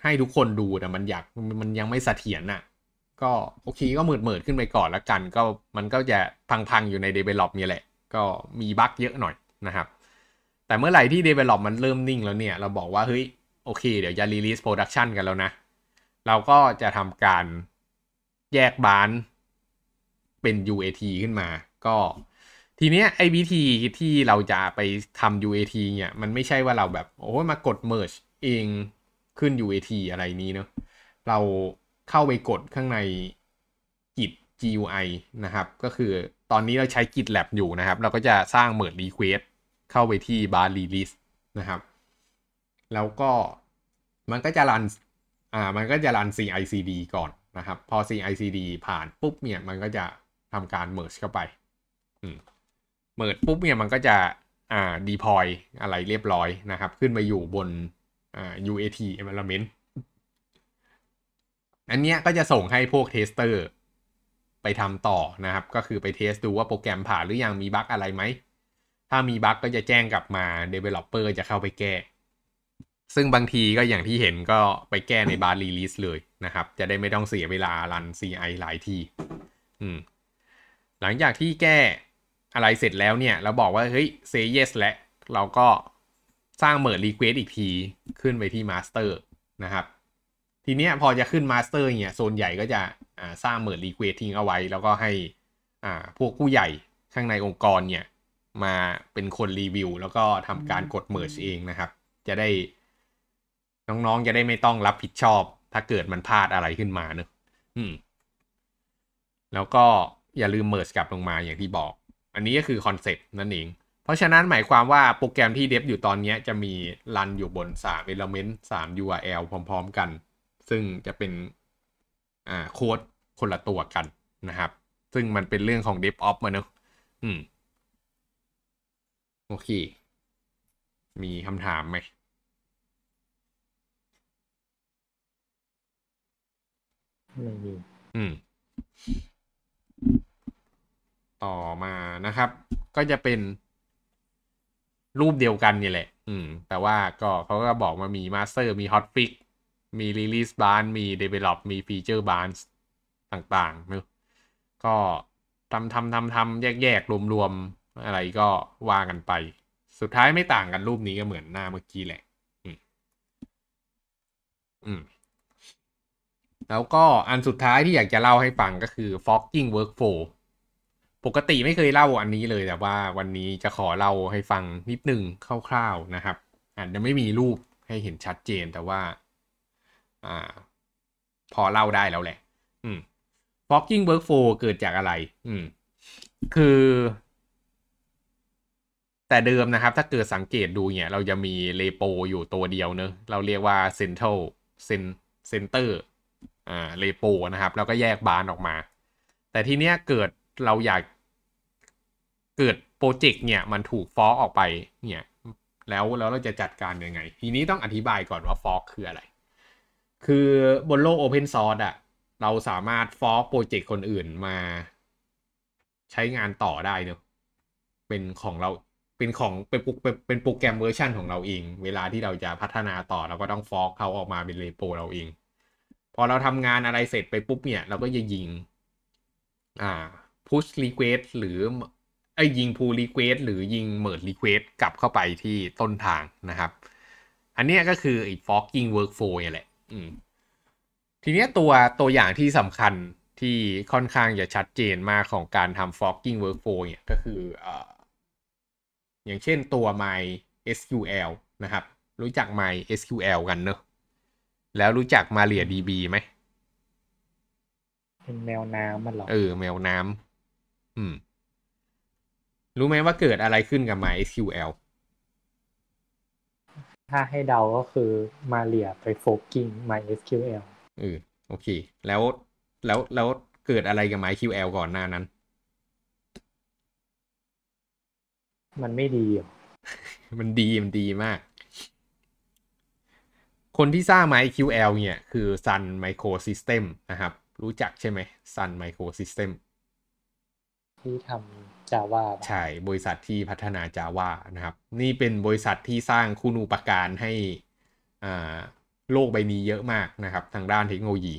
ให้ทุกคนดูแต่มันอยากมันยังไม่เสถียรน่ะ ก็โอเคก็หมืดเมิดขึ้นไปก่อนละกัน ก็มันก็จะพังๆอยู่ใน develop เนี่ยแหละ ก็มีบั๊กเยอะหน่อยนะครับ แต่เมื่อไหร่ที่ develop มันเริ่มนิ่งแล้วเนี่ย เราบอกว่า เฮ้ย โอเค เดี๋ยวจะ release production กันแล้วนะ เราก็จะทำการแยกบานเป็น UAT ขึ้นมา ก็ทีเนี้ยไอ้วิธีที่เราจะไปทำ UAT เนี่ย มันไม่ใช่ว่าเราแบบ โอ้มากด merge เองขึ้น UAT อะไรนี้เนาะเราเข้าไปกดข้างในกิจ GUI นะครับ ก็คือ ตอนนี้เราใช้กิจ lab อยู่นะครับ เราก็จะสร้าง merge request เข้าไปที่ branch release นะครับ แล้วก็มันก็จะ run อ่ามันก็จะ run CICD ก่อนนะครับ พอ CICD ผ่านปุ๊บเนี่ยมันก็จะทำการ merge เข้าไปอืม merge ปุ๊บเนี่ยมันก็จะอ่า deploy อะไรเรียบร้อยนะครับ ขึ้นมาอยู่บนอ่า UAT environment อันเนี้ยก็จะส่งให้พวก tester ไปทำต่อนะครับ ก็คือไป test ดูว่าโปรแกรมผ่านหรือยังมีบั๊กอะไรไหม ถ้ามีบั๊กก็จะแจ้งกลับมา developer จะเข้าไปแก้ ซึ่งบางทีก็อย่างที่เห็นก็ไปแก้ใน branch release เลยนะครับ จะได้ไม่ต้องเสียเวลารัน CI หลายทีอืมหลังจากที่แก้อะไรเสร็จแล้วเนี่ย เราบอกว่า เฮ้ย say yes และ เราก็สร้าง merge request อีกที ขึ้นไปที่ master นะครับ ทีเนี้ยพอจะขึ้น master เนี่ยส่วนใหญ่ก็จะ สร้าง merge request ทิ้งเอาไว้ แล้วก็ให้อ่าพวกผู้ใหญ่ข้างในองค์กรเนี่ยมาเป็นคนรีวิว แล้วก็ทำการกด merge เองนะครับ จะได้น้องๆจะได้ไม่ต้องรับผิดชอบ ถ้าเกิดมันพลาดอะไรขึ้นมาเนอะอืม แล้วก็อย่าลืม merge กลับลงมาอย่างที่บอก อันนี้ก็คือคอนเซ็ปต์นั่นเอง เพราะฉะนั้นหมายความว่าโปรแกรมที่ dev อยู่ตอนนี้จะมีรันอยู่บน 3 element 3 URL พร้อม ๆ กัน ซึ่งจะเป็น อ่าโค้ดคนละตัวกันนะครับ ซึ่งมันเป็นเรื่องของ DevOps มาเนอะอืม โอเค มีคำถามไหมไม่มีอืม ต่อมานะครับ ก็จะเป็นรูปเดียวกันนี่แหละ อืม แต่ว่าก็เขาก็บอกมามี Master มี Hotfix มี Release Bar มี Develop มี Feature Bar ต่างๆเนอะก็ทำทำทำทำแยกแยกรวมๆ อะไรก็ว่ากันไป สุดท้ายไม่ต่างกันรูปนี้ก็เหมือนหน้าเมื่อกี้แหละอืมอืม แล้วก็อันสุดท้ายที่อยากจะเล่าให้ฟังก็คือ fogging workflow ปกติไม่เคยเล่าอันนี้เลยแต่ว่าวันนี้จะขอเล่าให้ฟังนิดนึงคร่าวๆนะครับอาจจะไม่มีรูปให้เห็นชัดเจนแต่ว่า อ่า พอเล่าได้แล้วแหละ อืม fogging workflow เกิดจากอะไร อืม คือ แต่เดิมนะครับ ถ้าเกิดสังเกตดูเนี่ย เราจะมีเลโปอยู่ตัวเดียวเนอะเราเรียกว่า central center อ่า repo นะครับ แล้วก็แยก branch ออกมา แต่ทีเนี้ยเกิดเราอยากเกิดโปรเจกต์เนี่ย มันถูก fork ออกไปเนี่ย แล้วแล้วเราจะจัดการยังไง ทีนี้ต้องอธิบายก่อนว่า fork คืออะไร คือบนโลก Open Source อะเราสามารถ fork โปรเจกต์คนอื่นมา ใช้งานต่อได้เนอะเป็นของเราเป็นของเป็นเป็นเป็นโปรแกรมเวอร์ชันของเราเอง เวลาที่เราจะพัฒนาต่อเราก็ต้อง fork เขาออกมาเป็น repo เราเอง พอเราทำงานอะไรเสร็จไปปุ๊บเนี่ย เราก็จะยิง อ่า push request หรือไอ้ยิง pull request หรือยิง merge request กลับเข้าไปที่ต้นทางนะครับ อันนี้ก็คือไอ้ forking workflow เนี่ยแหละ ทีเนี้ยตัวตัวอย่างที่สำคัญที่ค่อนข้างจะชัดเจนมากของการทำ forking workflow เนี่ยก็คืออ่าอย่างเช่นตัว my SQL นะครับ รู้จัก my SQL กันเนอะแล้วรู้จัก MariaDB ไหมเป็นแมวน้ำมันเหรอ เออ แมวน้ำอืม รู้ไหมว่าเกิดอะไรขึ้นกับ MySQL ถ้าให้เดาก็คือมาเรียไปโฟกิ้ง MySQL เออโอเค แล้วแล้วแล้วเกิดอะไรกับ MySQL ก่อนหน้านั้น มันไม่ดีเหรอ มันดี มันดีมาก คนที่สร้าง MySQL เนี่ย คือ Sun Microsystem นะครับ รู้จักใช่ไหม Sun Microsystem ที่ทำ Java ปะใช่บริษัทที่พัฒนา Java นะครับ นี่เป็นบริษัทที่สร้างคุณูปการให้อ่าโลกใบนี้เยอะมากนะครับ ทางด้านเทคโนโลยี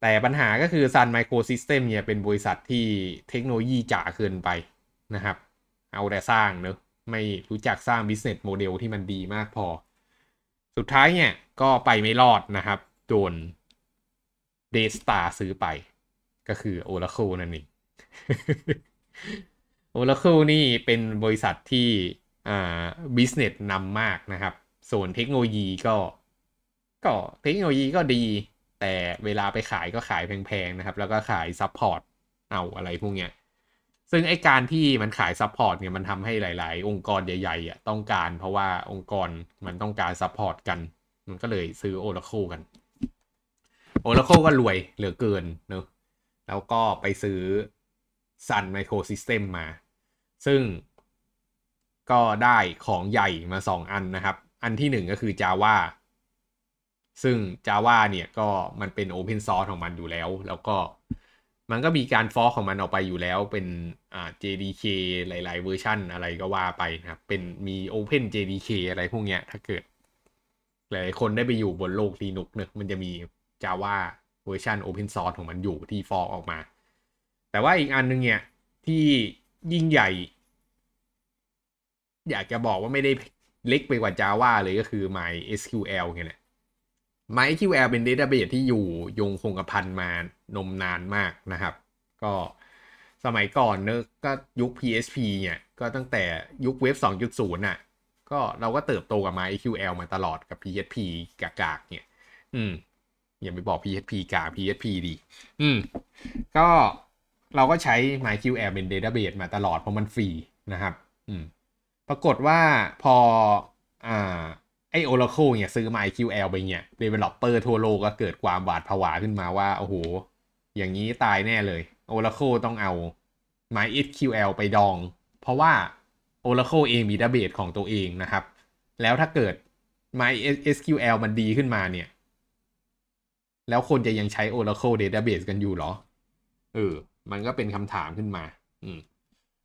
แต่ปัญหาก็คือ Sun Microsystem เนี่ยเป็นบริษัทที่เทคโนโลยีจ๋าเกินไปนะครับ เอาแต่สร้างเนอะไม่รู้จักสร้าง business model ที่มันดีมากพอ สุดท้ายเนี่ยก็ไปไม่รอดนะครับโดนเดสตาซื้อไป ก็คือ Oracle นั่นเอง Oracle นี่เป็นบริษัทที่อ่าบิสเนสนำมากนะครับ ส่วนเทคโนโลยีก็ ก็เทคโนโลยีก็ดี แต่เวลาไปขายก็ขายแพงๆนะครับ แล้วก็ขาย support เอาอะไรพวกเนี้ย ซึ่งไอการที่มันขาย support เนี่ยมันทำให้หลาย ๆ องค์กรใหญ่ๆอะต้องการ เพราะว่าองค์กรมันต้องการ support กัน มันก็เลยซื้อ Oracle กัน Oracle ก็รวยเหลือเกินเนอะแล้วก็ไปซื้อ Sun Microsystem มา ซึ่งก็ได้ของใหญ่มาสองอันนะครับ อันที่หนึ่งก็คือ Java ซึ่ง Java เนี่ยก็มันเป็น Open Source ของมันอยู่แล้ว แล้วก็มันก็มีการฟอร์ของมันออกไปอยู่แล้วเป็นอ่า JDK หลาย ๆ เวอร์ชันอะไรก็ว่าไปนะครับ เป็นมี Open JDK อะไรพวกเนี้ย ถ้าเกิด หลายคนได้ไปอยู่บนโลก Linux เนอะมันจะมี Java เวอร์ชัน Open Source ของมันอยู่ที่ฟอร์ออกมา แต่ว่าอีกอันนึงเนี่ย ที่ยิ่งใหญ่ อยากจะบอกว่าไม่ได้เล็กไปกว่า Java เลยก็คือ MySQL ไงแหละ MySQL เป็น Database ที่อยู่ยงคงกระพันมานมนานมากนะครับ ก็สมัยก่อนเนอะก็ยุค PHP เนี่ยก็ตั้งแต่ยุคเว็บ 2.0น่ะ ก็เราก็เติบโตกับ MySQL มาตลอดกับ PHP กากๆเนี่ย อืมอย่าไปบอก PHP กาก PHP ดี อืม ก็ เราก็ใช้ MySQL เป็น Database มาตลอดเพราะมันฟรีนะครับ อืม ปรากฏว่าพออ่าไอ Oracle เนี่ยซื้อ MySQL ไปเนี่ย Developer ทั่วโลกก็เกิดความหวาดผวาขึ้นมาว่า โอ้โห อย่างนี้ตายแน่เลย Oracle ต้องเอา MySQL ไปดอง เพราะว่า Oracle เองมี database ของตัวเองนะครับ แล้วถ้าเกิด MySQL มันดีขึ้นมาเนี่ย แล้วคนจะยังใช้ Oracle database กันอยู่เหรอ เออ มันก็เป็นคำถามขึ้นมา อืม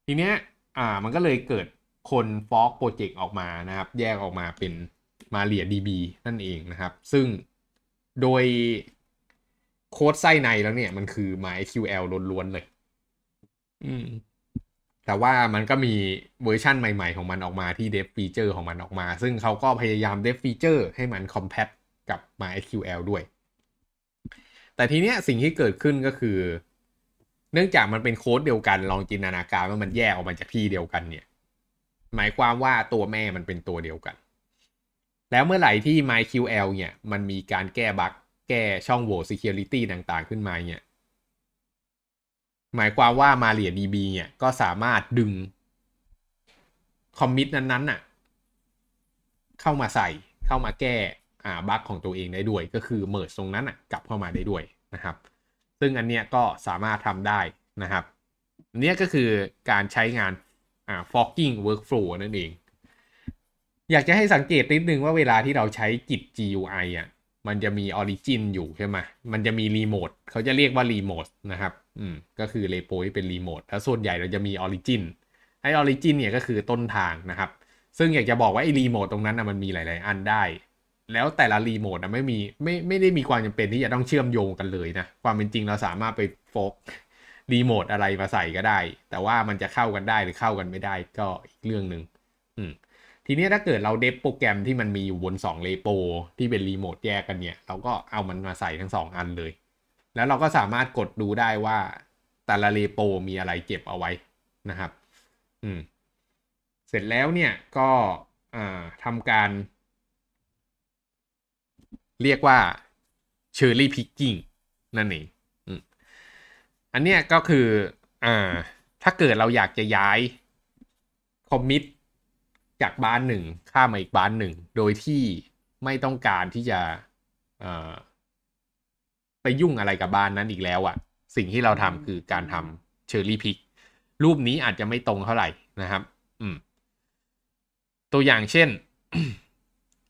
ทีเนี้ย อ่า มันก็เลยเกิดคน fork โปรเจกต์ออกมานะครับ แยกออกมาเป็นมาเรีย DB นั่นเองนะครับ ซึ่งโดยโค้ดไส้ในแล้วเนี่ย มันคือ MySQL ล้วนๆเลย อืม แต่ว่ามันก็มีเวอร์ชั่นใหม่ๆของมันออกมาที่ dev feature ของมันออกมา ซึ่งเขาก็พยายาม dev feature ให้มัน compatกับ MySQL ด้วย แต่ทีเนี้ยสิ่งที่เกิดขึ้นก็คือ เนื่องจากมันเป็นโค้ดเดียวกัน ลองจินตนาการว่ามันแยกออกมาจากที่เดียวกันเนี่ย หมายความว่าตัวแม่มันเป็นตัวเดียวกัน แล้วเมื่อไหร่ที่ MyQL เนี่ย มันมีการแก้บั๊กแก้ช่องโหว่ security ต่างๆ ขึ้นมาเนี่ย หมายความว่า MariaDB เนี่ย ก็สามารถดึงคอมมิตนั้นๆน่ะ เข้ามาใส่เข้ามาแก้อ่าบั๊กของตัวเองได้ด้วย ก็คือเมิร์ตรงนั้นอะ กลับเข้ามาได้ด้วยนะครับ ซึ่งอันเนี้ยก็สามารถทำได้นะครับอันเนี้ยก็คือการใช้งานอ่า forking workflow นั่นเอง อยากจะให้สังเกตนิดนึงว่าเวลาที่เราใช้กิจ GUI อะมันจะมี origin อยู่ใช่ไหมมันจะมี remote เขาจะเรียกว่า remote นะครับ อืม ก็คือ repo ที่เป็น remote แล้วส่วนใหญ่เราจะมี origin ไอ้ origin เนี่ยก็คือต้นทางนะครับ ซึ่งอยากจะบอกว่าไอ้ remote ตรงนั้นนะมันมีหลาย ๆ อันได้ แล้วแต่ละ remote นะไม่มีไม่ไม่ได้มีความจำเป็นที่จะต้องเชื่อมโยงกันเลยนะ ความเป็นจริงเราสามารถไปโฟกรีโมทอะไรมาใส่ก็ได้ แต่ว่ามันจะเข้ากันได้หรือเข้ากันไม่ได้ก็อีกเรื่องหนึ่งทีนี้ถ้าเกิดเราเดฟโปรแกรมที่มันมีอยู่บน2เลโปที่เป็นรีโมทแยกกันเนี่ย เราก็เอามันมาใส่ทั้ง 2 อันเลย แล้วเราก็สามารถกดดูได้ว่าแต่ละเลโปมีอะไรเก็บเอาไว้นะครับ อืม เสร็จแล้วเนี่ยก็อ่าทำการ เรียกว่า Cherry Picking นั่นเองอันเนี้ยก็คืออ่าถ้าเกิดเราอยากจะย้ายคอมมิตจากบ้านหนึ่งข้ามมาอีกบ้านหนึ่ง โดยที่ไม่ต้องการที่จะไปยุ่งอะไรกับ branch นั้นอีกแล้วอะ สิ่งที่เราทำคือการทำ cherry-pick รูปนี้อาจจะไม่ตรงเท่าไหร่นะครับ อืม ตัวอย่างเช่น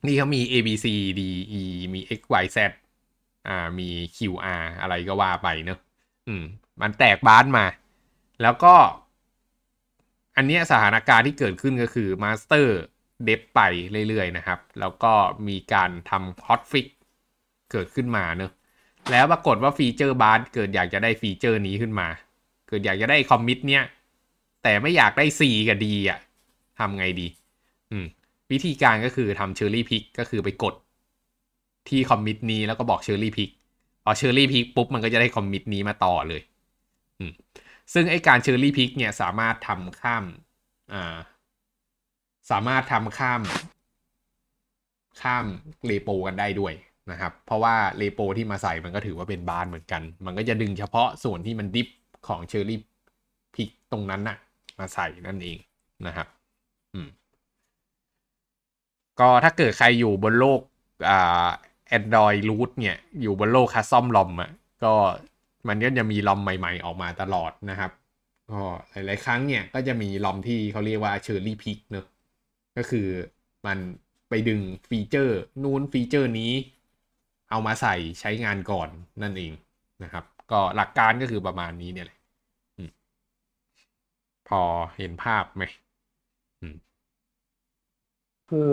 นี่เขามี A B C D E มี X Y Z อ่า มี Q R อะไรก็ว่าไปเนอะอืม มันแตก branch มา แล้วก็ อันเนี้ยสถานการณ์ที่เกิดขึ้นก็คือ master dev ไปเรื่อยๆนะครับ แล้วก็มีการทำ hotfix เกิดขึ้นมาเนอะแล้วปรากฏว่า feature bar เกิดอยากจะได้ feature นี้ขึ้นมา เกิดอยากจะได้ commit เนี้ยแต่ไม่อยากได้ C กับ D อะทำไงดี อืม วิธีการก็คือทำ cherry-pick ก็คือไปกดที่ commit นี้แล้วก็บอก cherry-pick พอ cherry-pick ปุ๊บมันก็จะได้ commit นี้มาต่อเลยซึ่งไอการ cherry-pick เนี่ยสามารถทำข้ามอ่าสามารถทำข้าม ข้ามเลโปกันได้ด้วยนะครับ เพราะว่าเลโปที่มาใส่มันก็ถือว่าเป็นบานเหมือนกัน มันก็จะดึงเฉพาะส่วนที่มันดิฟของเชอร์รี่พิกตรงนั้นน่ะ มาใส่นั่นเองนะครับ อืม ก็ถ้าเกิดใครอยู่บนโลกอ่า Android root เนี่ย อยู่บนโลกคัสซอมลอมอะก็มันก็จะมีลอมใหม่ๆออกมาตลอดนะครับก็หลายๆครั้งเนี่ยก็จะมีลอมที่เขาเรียกว่า cherry-pick เนอะก็คือมันไปดึง feature นู้น feature นี้ เอามาใส่ใช้งานก่อนนั่นเองนะครับ ก็หลักการก็คือประมาณนี้เนี่ยแหละพอเห็นภาพไหม คือ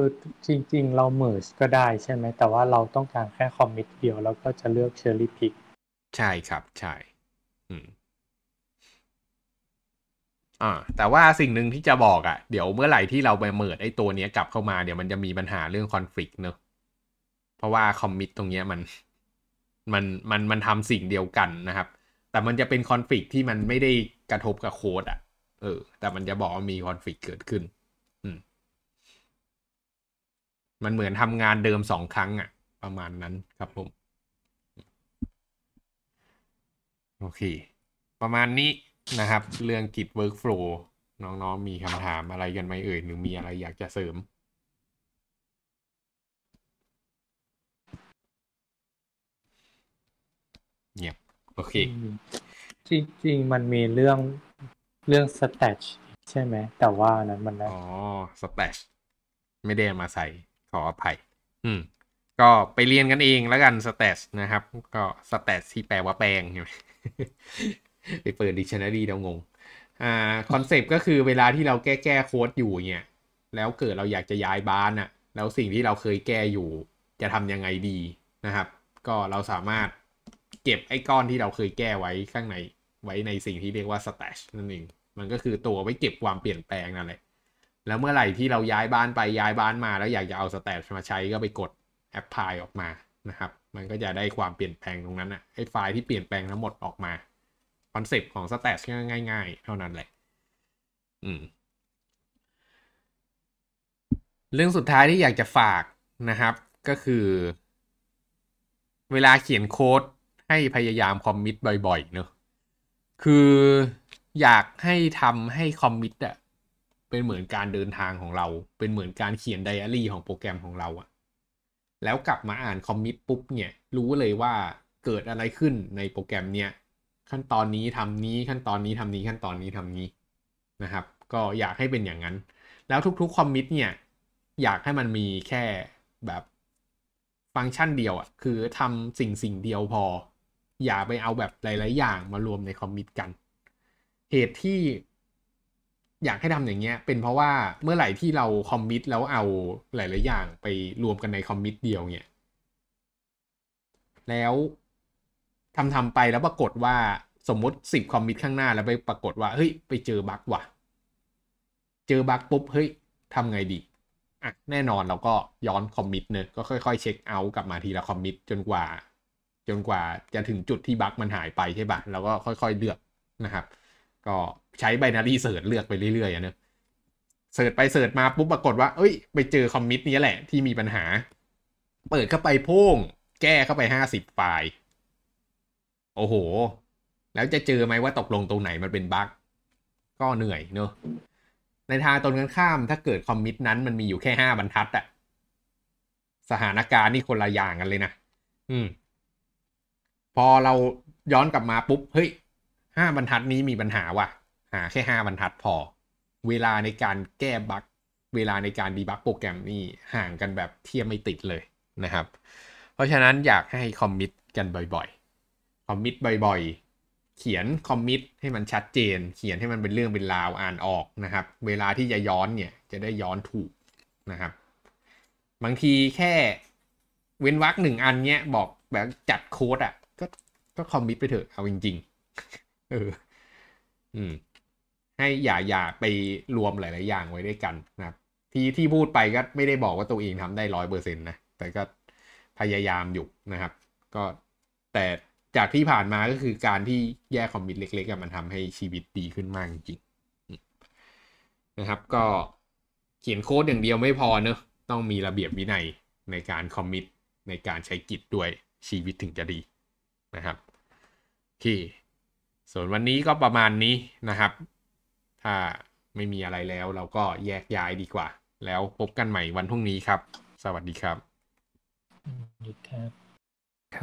จริงๆ เรา merge ก็ได้ใช่ไหม แต่ว่าเราต้องการแค่ commit เดียวแล้วก็จะเลือก cherry-pickใช่ครับใช่อืมอ่าแต่ว่าสิ่งหนึ่งที่จะบอกอะ่ะ เดี๋ยวเมื่อไหร่ที่เราไป merge ไอ้ตัวเนี้ยกลับเข้ามาเดี๋ยวมันจะมีปัญหาเรื่องคอนฟ lict เนอะเพราะว่าคอมมิตตรงเนี้ยมัน มันมันมันทำสิ่งเดียวกันนะครับ แต่มันจะเป็นคอนฟ lict ที่มันไม่ได้กระทบกับโค้ดอะ่ะเออ แต่มันจะบอกว่ามีคอนฟ lict เกิดขึ้น อืม มันเหมือนทำงานเดิมสองครั้งอะ่ะประมาณนั้นครับผม โอเค ประมาณนี้นะครับ เรื่องกิจ workflow น้องๆ มีคำถามอะไรกันไหมเอ่ย หรือมีอะไรอยากจะเสริมเงียบโอเค จริง ๆ มันมีเรื่องเรื่องสแตชใช่ไหม แต่ว่านั้นมันนะอ๋อ splash ไม่ได้เอามาใส่ ขออภัย อืม ก็ไปเรียนกันเองแล้วกัน stats นะครับ ก็ stats ที่แปลว่าแปลงใช่ไหมไปเปิด dictionary เดางง อ่าคอนเซปต์ก็คือเวลาที่เราแก้แก้โค้ดอยู่เนี่ยแล้วเกิดเราอยากจะย้ายบ้านอะแล้วสิ่งที่เราเคยแก้อยู่ จะทำยังไงดีนะครับ ก็เราสามารถเก็บไอ้ก้อนที่เราเคยแก้ไว้ข้างใน ไว้ในสิ่งที่เรียกว่า stash นั่นเอง มันก็คือตัวไว้เก็บความเปลี่ยนแปลงนั่นแหละ แล้วเมื่อไหร่ที่เราย้ายบ้านไปย้ายบ้านมา แล้วอยากจะเอา stash มาใช้ก็ไปกด apply ออกมานะครับ มันก็จะได้ความเปลี่ยนแปลงตรงนั้นอะไอ้ไฟล์ที่เปลี่ยนแปลงทั้งหมดออกมาคอนเซปต์ของ stash ก็ง่าย ๆ เท่านั้นแหละ อืม เรื่องสุดท้ายที่อยากจะฝากนะครับ ก็คือ เวลาเขียนโค้ดให้พยายามคอมมิตบ่อยๆเนอะคืออยากให้ทำให้คอมมิตอะ เป็นเหมือนการเดินทางของเรา เป็นเหมือนการเขียนไดอารี่ของโปรแกรมของเราอะแล้วกลับมาอ่านคอมมิตปุ๊บเนี่ย รู้เลยว่าเกิดอะไรขึ้นในโปรแกรมเนี่ยขั้นตอนนี้ทำนี้ขั้นตอนนี้ทำนี้ขั้นตอนนี้ทำนี้นะครับ ก็อยากให้เป็นอย่างนั้น แล้วทุกๆคอมมิตเนี่ยอยากให้มันมีแค่แบบฟังก์ชันเดียวอะ่ะคือทำสิ่งสิ่งเดียวพอ อย่าไปเอาแบบหลาย ๆ อย่างมารวมในคอมมิตกัน เหตุที่ อยากให้ทำอย่างเงี้ยเป็นเพราะว่าเมื่อไหร่ที่เราคอมมิตแล้วเอาหลาย ๆ อย่างไปรวมกันในคอมมิตเดียวเนี่ยแล้วทำทำไปแล้วปรากฏว่าสมมติสิบคอมมิตข้างหน้าแล้วไปปรากฏว่าเฮ้ยไปเจอบั๊กว่ะ เจอ bug ปุ๊บเฮ้ยทำไงดีอะแน่นอนเราก็ย้อน commit เนอะก็ค่อย ๆ เช็คเอาท์กลับมาทีละ commit จนกว่า จนกว่าจะถึงจุดที่ bug มันหายไปใช่ปะแล้วก็ค่อย ๆเลือกนะครับ ก็ใช้ binary search เลือกไปเรื่อยๆอะเนอะ search ไป search มาปุ๊บปรากฏว่า เอ้ย ไปเจอ commit นี้แหละที่มีปัญหา เปิดเข้าไปโผล่งแก้เข้าไปห้าสิบไฟล์ โอ้โห แล้วจะเจอไหมว่าตกลงตรงไหนมันเป็นบั๊กก็เหนื่อยเนอะในทางตรงกันข้ามถ้าเกิดคอมมิตนั้นมันมีอยู่แค่ห้าบรรทัดอะสถานการณ์นี่คนละอย่างกันเลยนะ อืม พอเราย้อนกลับมาปุ๊บ เฮ้ย ห้าบรรทัดนี้มีปัญหาว่ะ หาแค่ห้าบรรทัดพอ เวลาในการแก้บั๊กเวลาในการดีบักโปรแกรมนี่ห่างกันแบบเทียบไม่ติดเลยนะครับ เพราะฉะนั้นอยากให้คอมมิตกันบ่อยๆ คอมมิตบ่อยๆ เขียนคอมมิตให้มันชัดเจน เขียนให้มันเป็นเรื่องเป็นราวอ่านออกนะครับ เวลาที่จะย้อนเนี่ยจะได้ย้อนถูกนะครับ บางทีแค่เว้นวรรคหนึ่งอันเนี้ยบอกแบบจัดโค้ดอะก็ก็คอมมิตไปเถอะเอาจริง เออ อืม ให้อย่าอย่าไปรวมหลาย ๆ อย่างไว้ด้วยกันนะครับ ที่ที่พูดไปก็ไม่ได้บอกว่าตัวเองทำได้ร้อยเปอร์เซ็นต์นะ แต่ก็พยายามอยู่นะครับ ก็แต่จากที่ผ่านมาก็คือการที่แยกคอมมิตเล็ก ๆ มันทำให้ชีวิตดีขึ้นมากจริงนะครับ ก็เขียนโค้ดอย่างเดียวไม่พอเนอะต้องมีระเบียบวินัยในการคอมมิตในการใช้กิจด้วยชีวิตถึงจะดีนะครับโอเค ส่วนวันนี้ก็ประมาณนี้นะครับ ถ้าไม่มีอะไรแล้วเราก็แยกย้ายดีกว่า แล้วพบกันใหม่วันพรุ่งนี้ครับ สวัสดีครับครับ